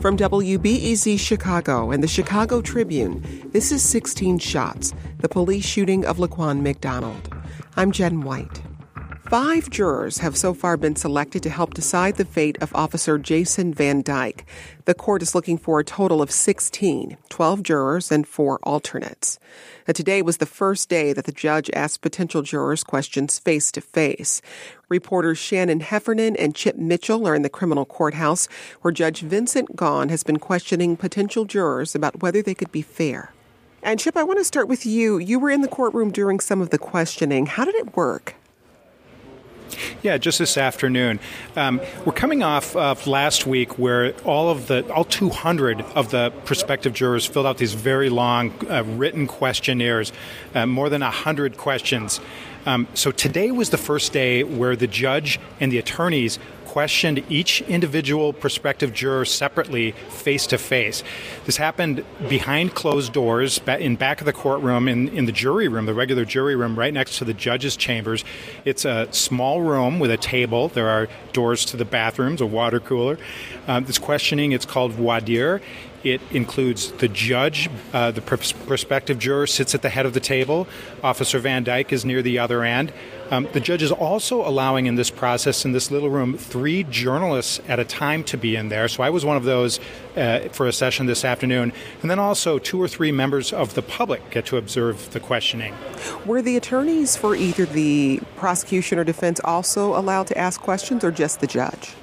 From WBEZ Chicago and the Chicago Tribune, this is 16 Shots, the police shooting of Laquan McDonald. I'm Jen White. Five jurors have so far been selected to help decide the fate of Officer Jason Van Dyke. The court is looking for a total of 16, 12 jurors and four alternates. Now, today was the first day that the judge asked potential jurors questions face to face. Reporters Shannon Heffernan and Chip Mitchell are in the criminal courthouse, where Judge Vincent Gaughan has been questioning potential jurors about whether they could be fair. And Chip, I want to start with you. You were in the courtroom during some of the questioning. How did it work? Yeah, just this afternoon. Um, we're coming off of last week where all of the all 200 of the prospective jurors filled out these very long uh, written questionnaires, uh, more than 100 questions. Um, so today was the first day where the judge and the attorneys questioned each individual prospective juror separately, face to face. This happened behind closed doors, in back of the courtroom, in, in the jury room, the regular jury room, right next to the judge's chambers. It's a small room with a table. There are doors to the bathrooms, a water cooler. Uh, this questioning, it's called voir dire. It includes the judge, uh, the prospective juror sits at the head of the table. Officer Van Dyke is near the other end. Um, the judge is also allowing in this process, in this little room, three journalists at a time to be in there. So I was one of those uh, for a session this afternoon. And then also two or three members of the public get to observe the questioning. Were the attorneys for either the prosecution or defense also allowed to ask questions or just the judge?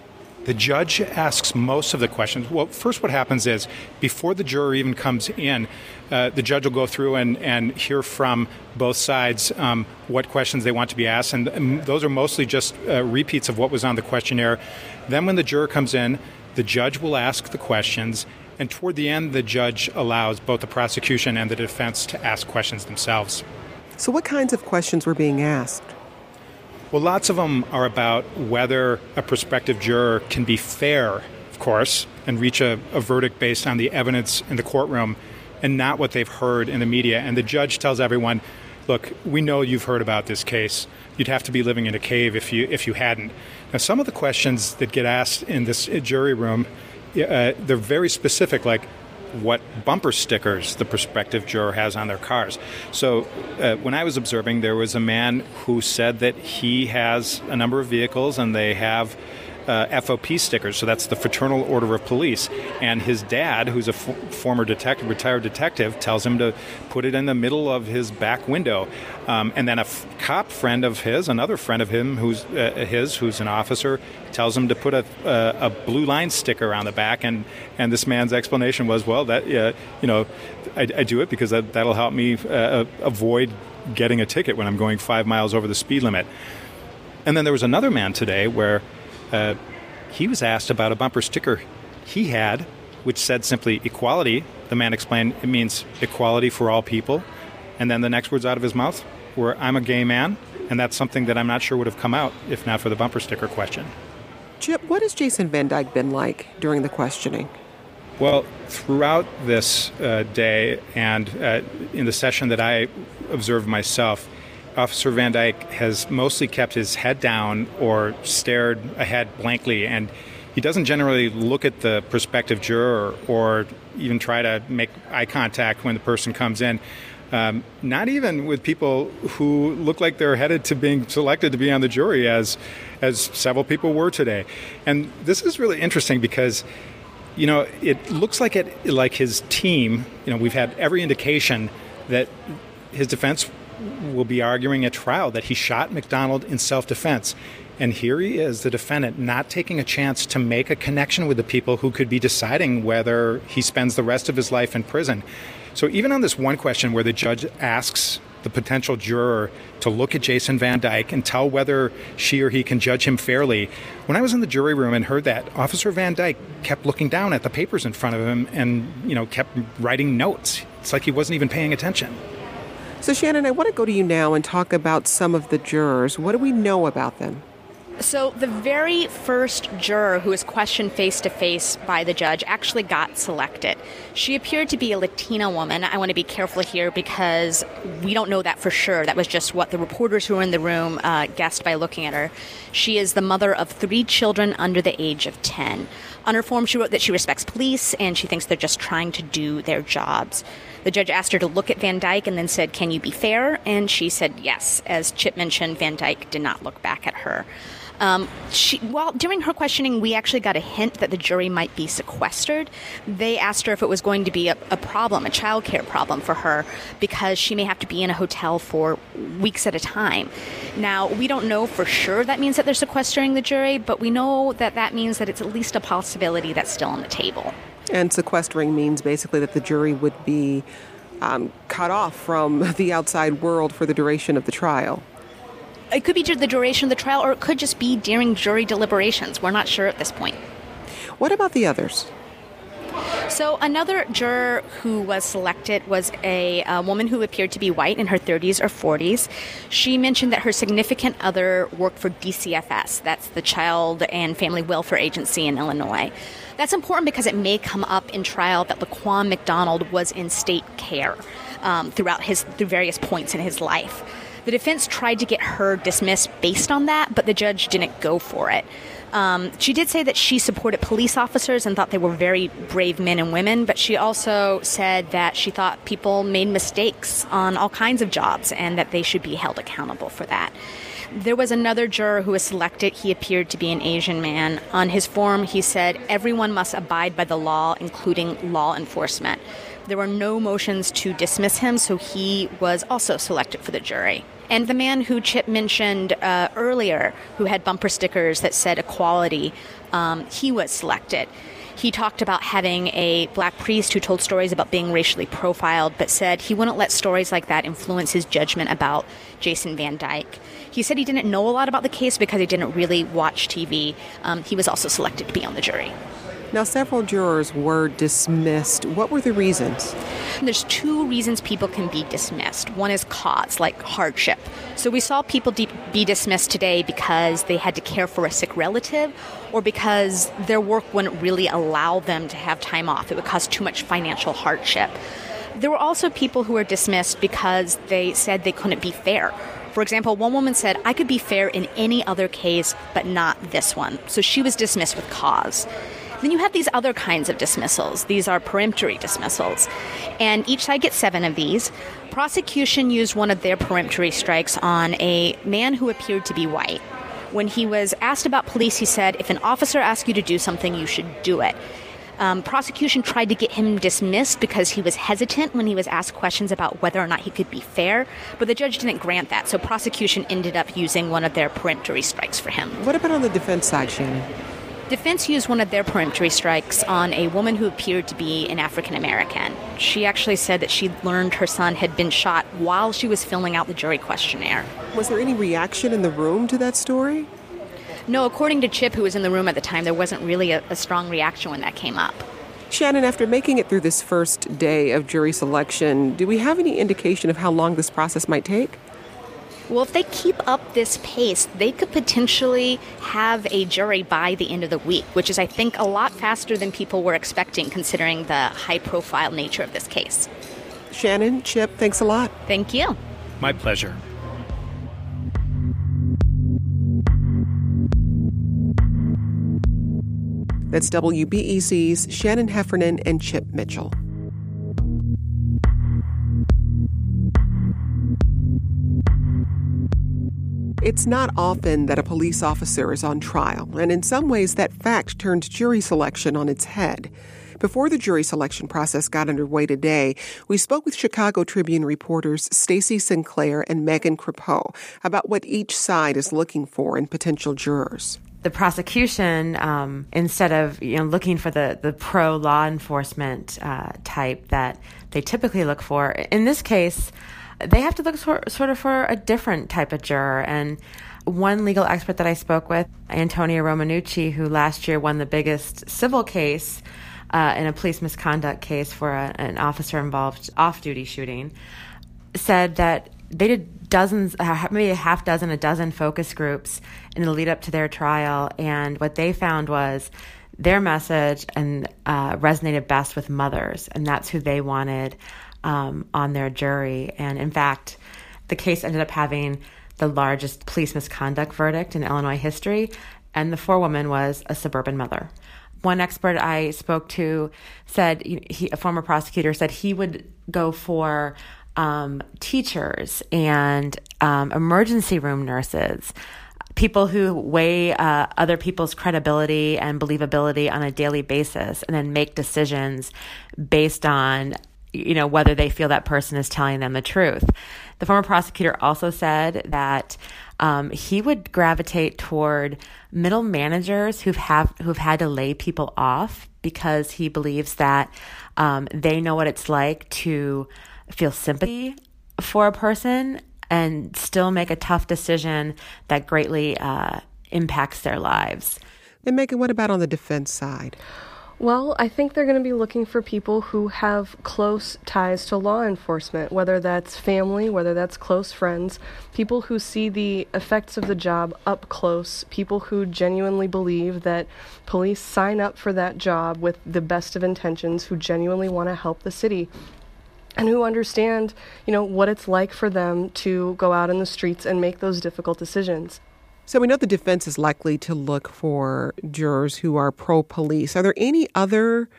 The judge asks most of the questions. Well, first, what happens is before the juror even comes in, uh, the judge will go through and, and hear from both sides um, what questions they want to be asked, and, and those are mostly just uh, repeats of what was on the questionnaire. Then, when the juror comes in, the judge will ask the questions, and toward the end, the judge allows both the prosecution and the defense to ask questions themselves. So, what kinds of questions were being asked? Well, lots of them are about whether a prospective juror can be fair, of course, and reach a, a, verdict based on the evidence in the courtroom and not what they've heard in the media. And the judge tells everyone, look, we know you've heard about this case. You'd have to be living in a cave if you, if you hadn't. Now, some of the questions that get asked in this jury room, uh, they're very specific, like, what bumper stickers the prospective juror has on their cars. So, uh, when I was observing, there was a man who said that he has a number of vehicles and they have uh, FOP stickers. So that's the Fraternal Order of Police. And his dad, who's a f- former detective, retired detective, tells him to put it in the middle of his back window. Um, and then a f- cop friend of his, another friend of him, who's uh, his, who's an officer, tells him to put a, a, a, blue line sticker on the back. And, and this man's explanation was, well, that uh, you know, I, I, do it because that, that'll help me uh, avoid getting a ticket when I'm going five miles over the speed limit. And then there was another man today where uh, he was asked about a bumper sticker he had, which said simply equality. The man explained it means equality for all people. And then the next words out of his mouth were, I'm a gay man. And that's something that I'm not sure would have come out if not for the bumper sticker question. Chip, what has Jason Van Dyke been like during the questioning? Well, throughout this uh, day and uh, in the session that I observed myself, Officer Van Dyke has mostly kept his head down or stared ahead blankly, and he doesn't generally look at the prospective juror or even try to make eye contact when the person comes in. Um, not even with people who look like they're headed to being selected to be on the jury, as as several people were today. And this is really interesting because, you know, it looks like it like his team. You know, we've had every indication that his defense will be arguing at trial that he shot McDonald in self defense. And here he is, the defendant, not taking a chance to make a connection with the people who could be deciding whether he spends the rest of his life in prison. So, even on this one question where the judge asks the potential juror to look at Jason Van Dyke and tell whether she or he can judge him fairly. When I was in the jury room and heard that, Officer Van Dyke kept looking down at the papers in front of him and, you know, kept writing notes. It's like he wasn't even paying attention. So, Shannon, I want to go to you now and talk about some of the jurors. What do we know about them? So, the very first juror who was questioned face to face by the judge actually got selected. She appeared to be a Latina woman. I want to be careful here because we don't know that for sure. That was just what the reporters who were in the room uh, guessed by looking at her. She is the mother of three children under the age of 10. On her form, she wrote that she respects police and she thinks they're just trying to do their jobs. The judge asked her to look at Van Dyke and then said, Can you be fair? And she said yes. As Chip mentioned, Van Dyke did not look back at her. Um, she, well, during her questioning, we actually got a hint that the jury might be sequestered. They asked her if it was going to be a, a problem, a child care problem for her, because she may have to be in a hotel for weeks at a time. Now, we don't know for sure that means that they're sequestering the jury, but we know that that means that it's at least a possibility that's still on the table. And sequestering means basically that the jury would be um, cut off from the outside world for the duration of the trial. It could be during the duration of the trial, or it could just be during jury deliberations. We're not sure at this point. What about the others? So, another juror who was selected was a, a, woman who appeared to be white in her 30s or 40s. She mentioned that her significant other worked for DCFS, that's the Child and Family Welfare Agency in Illinois. That's important because it may come up in trial that Laquan McDonald was in state care um, throughout his through various points in his life. The defense tried to get her dismissed based on that, but the judge didn't go for it. Um, she did say that she supported police officers and thought they were very brave men and women, but she also said that she thought people made mistakes on all kinds of jobs and that they should be held accountable for that. There was another juror who was selected. He appeared to be an Asian man. On his form, he said, Everyone must abide by the law, including law enforcement. There were no motions to dismiss him, so he was also selected for the jury. And the man who Chip mentioned uh, earlier, who had bumper stickers that said equality, um, he was selected. He talked about having a black priest who told stories about being racially profiled, but said he wouldn't let stories like that influence his judgment about Jason Van Dyke. He said he didn't know a lot about the case because he didn't really watch TV. Um, he was also selected to be on the jury. Now, several jurors were dismissed. What were the reasons? There's two reasons people can be dismissed. One is cause, like hardship. So we saw people de- be dismissed today because they had to care for a sick relative or because their work wouldn't really allow them to have time off. It would cause too much financial hardship. There were also people who were dismissed because they said they couldn't be fair. For example, one woman said, I could be fair in any other case, but not this one. So she was dismissed with cause. Then you have these other kinds of dismissals. These are peremptory dismissals. And each side gets seven of these. Prosecution used one of their peremptory strikes on a man who appeared to be white. When he was asked about police, he said, If an officer asks you to do something, you should do it. Um, prosecution tried to get him dismissed because he was hesitant when he was asked questions about whether or not he could be fair, but the judge didn't grant that, so prosecution ended up using one of their peremptory strikes for him. What about on the defense side, Shannon? Defense used one of their peremptory strikes on a woman who appeared to be an African American. She actually said that she learned her son had been shot while she was filling out the jury questionnaire. Was there any reaction in the room to that story? No, according to Chip, who was in the room at the time, there wasn't really a, a strong reaction when that came up. Shannon, after making it through this first day of jury selection, do we have any indication of how long this process might take? Well, if they keep up this pace, they could potentially have a jury by the end of the week, which is, I think, a lot faster than people were expecting considering the high profile nature of this case. Shannon, Chip, thanks a lot. Thank you. My pleasure. That's WBEZ's Shannon Heffernan and Chip Mitchell. It's not often that a police officer is on trial, and in some ways that fact turned jury selection on its head. Before the jury selection process got underway today, we spoke with Chicago Tribune reporters Stacy St. Clair and Megan Crepeau about what each side is looking for in potential jurors the prosecution, um, instead of you know looking for the the pro law enforcement uh, type that they typically look for, in this case, they have to look sort, of for a different type of juror. And one legal expert that I spoke with, Antonio Romanucci, who last year won the biggest civil case uh, in a police misconduct case for a, an officer involved off duty shooting, said that they did dozens, maybe a half dozen, a dozen focus groups in the lead up to their trial. And what they found was their message and uh, resonated best with mothers, and that's who they wanted um, on their jury. And in fact, the case ended up having the largest police misconduct verdict in Illinois history, and the forewoman was a suburban mother. One expert I spoke to said, he, a former prosecutor said he would go for um, teachers and um, emergency room nurses, people who weigh uh, other people's credibility and believability on a daily basis and then make decisions based on you know whether they feel that person is telling them the truth the former prosecutor also said that um, he would gravitate toward middle managers who've have who've had to lay people off because he believes that um, they know what it's like to feel sympathy for a person and still make a tough decision that greatly uh, impacts their lives. And Megan, what about on the defense side? Well, I think they're going to be looking for people who have close ties to law enforcement, whether that's family, whether that's close friends, people who see the effects of the job up close, people who genuinely believe that police sign up for that job with the best of intentions, who genuinely want to help the city and who understand, you know, what it's like for them to go out in the streets and make those difficult decisions. So we know the defense is likely to look for jurors who are pro police. Are there any other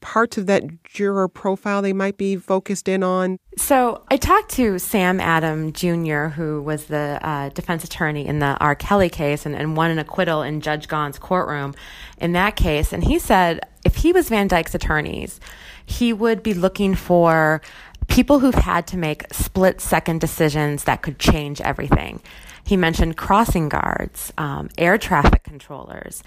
parts of that juror profile they might be focused in on? So I talked to Sam Adam Jr., who was the uh, defense attorney in the R. Kelly case and, and won an acquittal in Judge Gaughan's courtroom in that case. And he said if he was Van Dyke's attorneys, he would be looking for people who've had to make split second decisions that could change everything. He mentioned crossing guards, um, air traffic controllers.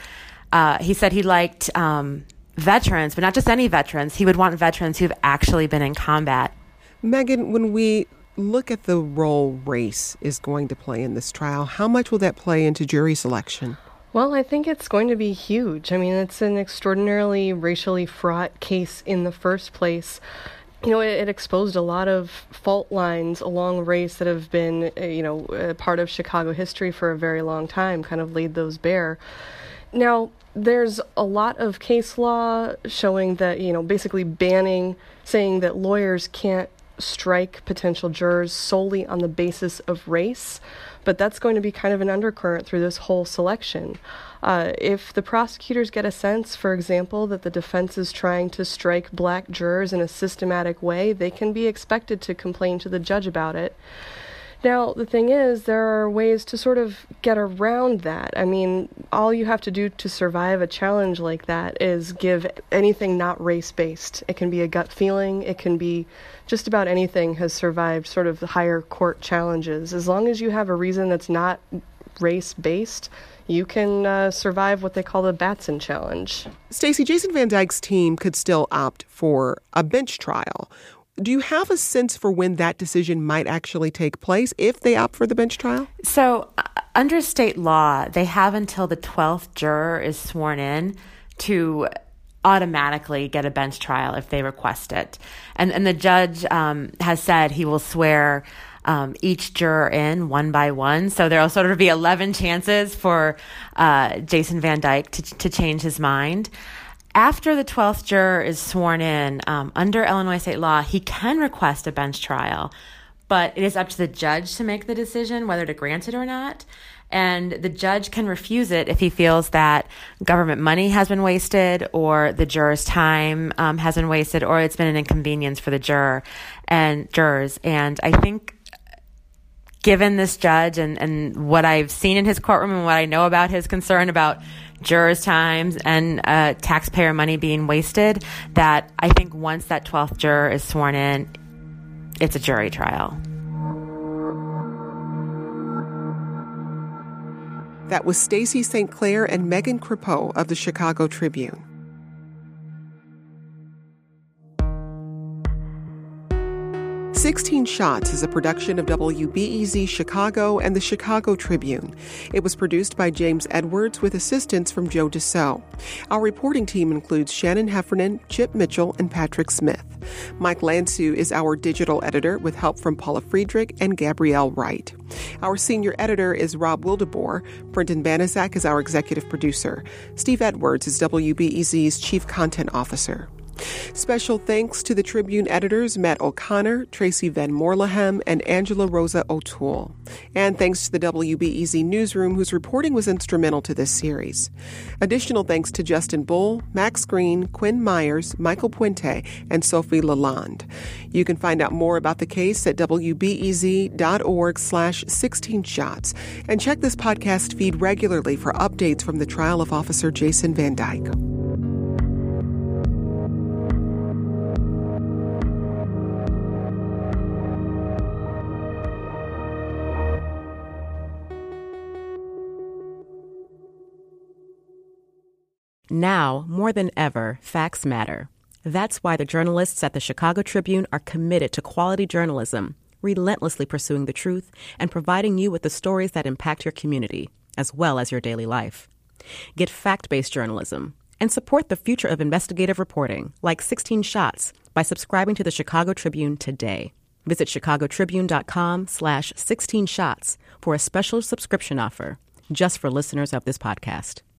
Uh, he said he liked um, veterans, but not just any veterans. He would want veterans who've actually been in combat. Megan, when we look at the role race is going to play in this trial, how much will that play into jury selection? Well, I think it's going to be huge. I mean, it's an extraordinarily racially fraught case in the first place you know, it, it, exposed a lot of fault lines along race that have been, uh, you know, part of Chicago history for a very long time, kind of laid those bare. Now, there's a lot of case law showing that, you know, basically banning, saying that lawyers can't strike potential jurors solely on the basis of race, but that's going to be kind of an undercurrent through this whole selection. Uh, if the prosecutors get a sense, for example, that the defense is trying to strike black jurors in a systematic way, they can be expected to complain to the judge about it. Now, the thing is, there are ways to sort of get around that. I mean, all you have to do to survive a challenge like that is give anything not race based. It can be a gut feeling, it can be just about anything has survived sort of higher court challenges. As long as you have a reason that's not race based, you can uh, survive what they call the Batson challenge. Stacy, Jason Van Dyke's team could still opt for a bench trial. Do you have a sense for when that decision might actually take place if they opt for the bench trial? So, uh, under state law, they have until the 12th juror is sworn in to automatically get a bench trial if they request it. And, and the judge um, has said he will swear um, each juror in one by one. So there will sort of be 11 chances for uh, Jason Van Dyke to, to change his mind. After the 12th juror is sworn in, um, under Illinois state law, he can request a bench trial, but it is up to the judge to make the decision whether to grant it or not. And the judge can refuse it if he feels that government money has been wasted or the juror's time um, has been wasted or it's been an inconvenience for the juror and jurors. And I think given this judge and, and what I've seen in his courtroom and what I know about his concern about jurors' times and uh, taxpayer money being wasted, that I think once that 12th juror is sworn in, it's a jury trial. That was Stacy St. Clair and Megan Crepeau of the Chicago Tribune. 16 Shots is a production of WBEZ Chicago and the Chicago Tribune. It was produced by James Edwards with assistance from Joe Deso. Our reporting team includes Shannon Heffernan, Chip Mitchell, and Patrick Smith. Mike Lansu is our digital editor with help from Paula Friedrich and Gabrielle Wright. Our senior editor is Rob Wildeboer. Brendan Banaszak is our executive producer. Steve Edwards is WBEZ's chief content officer. Special thanks to the Tribune editors Matt O'Connor, Tracy Van Moorlehem, and Angela Rozas O'Toole. And thanks to the WBEZ newsroom, whose reporting was instrumental to this series. Additional thanks to Justin Bull, Max Green, Quinn Myers, Michael Puente, and Sophie Lalonde. You can find out more about the case at wbez.org slash 16 shots and check this podcast feed regularly for updates from the trial of Officer Jason Van Dyke. Now, more than ever, facts matter. That's why the journalists at the Chicago Tribune are committed to quality journalism, relentlessly pursuing the truth and providing you with the stories that impact your community, as well as your daily life. Get fact based journalism and support the future of investigative reporting, like 16 Shots, by subscribing to the Chicago Tribune today. Visit chicagotribune.com slash 16 shots for a special subscription offer just for listeners of this podcast.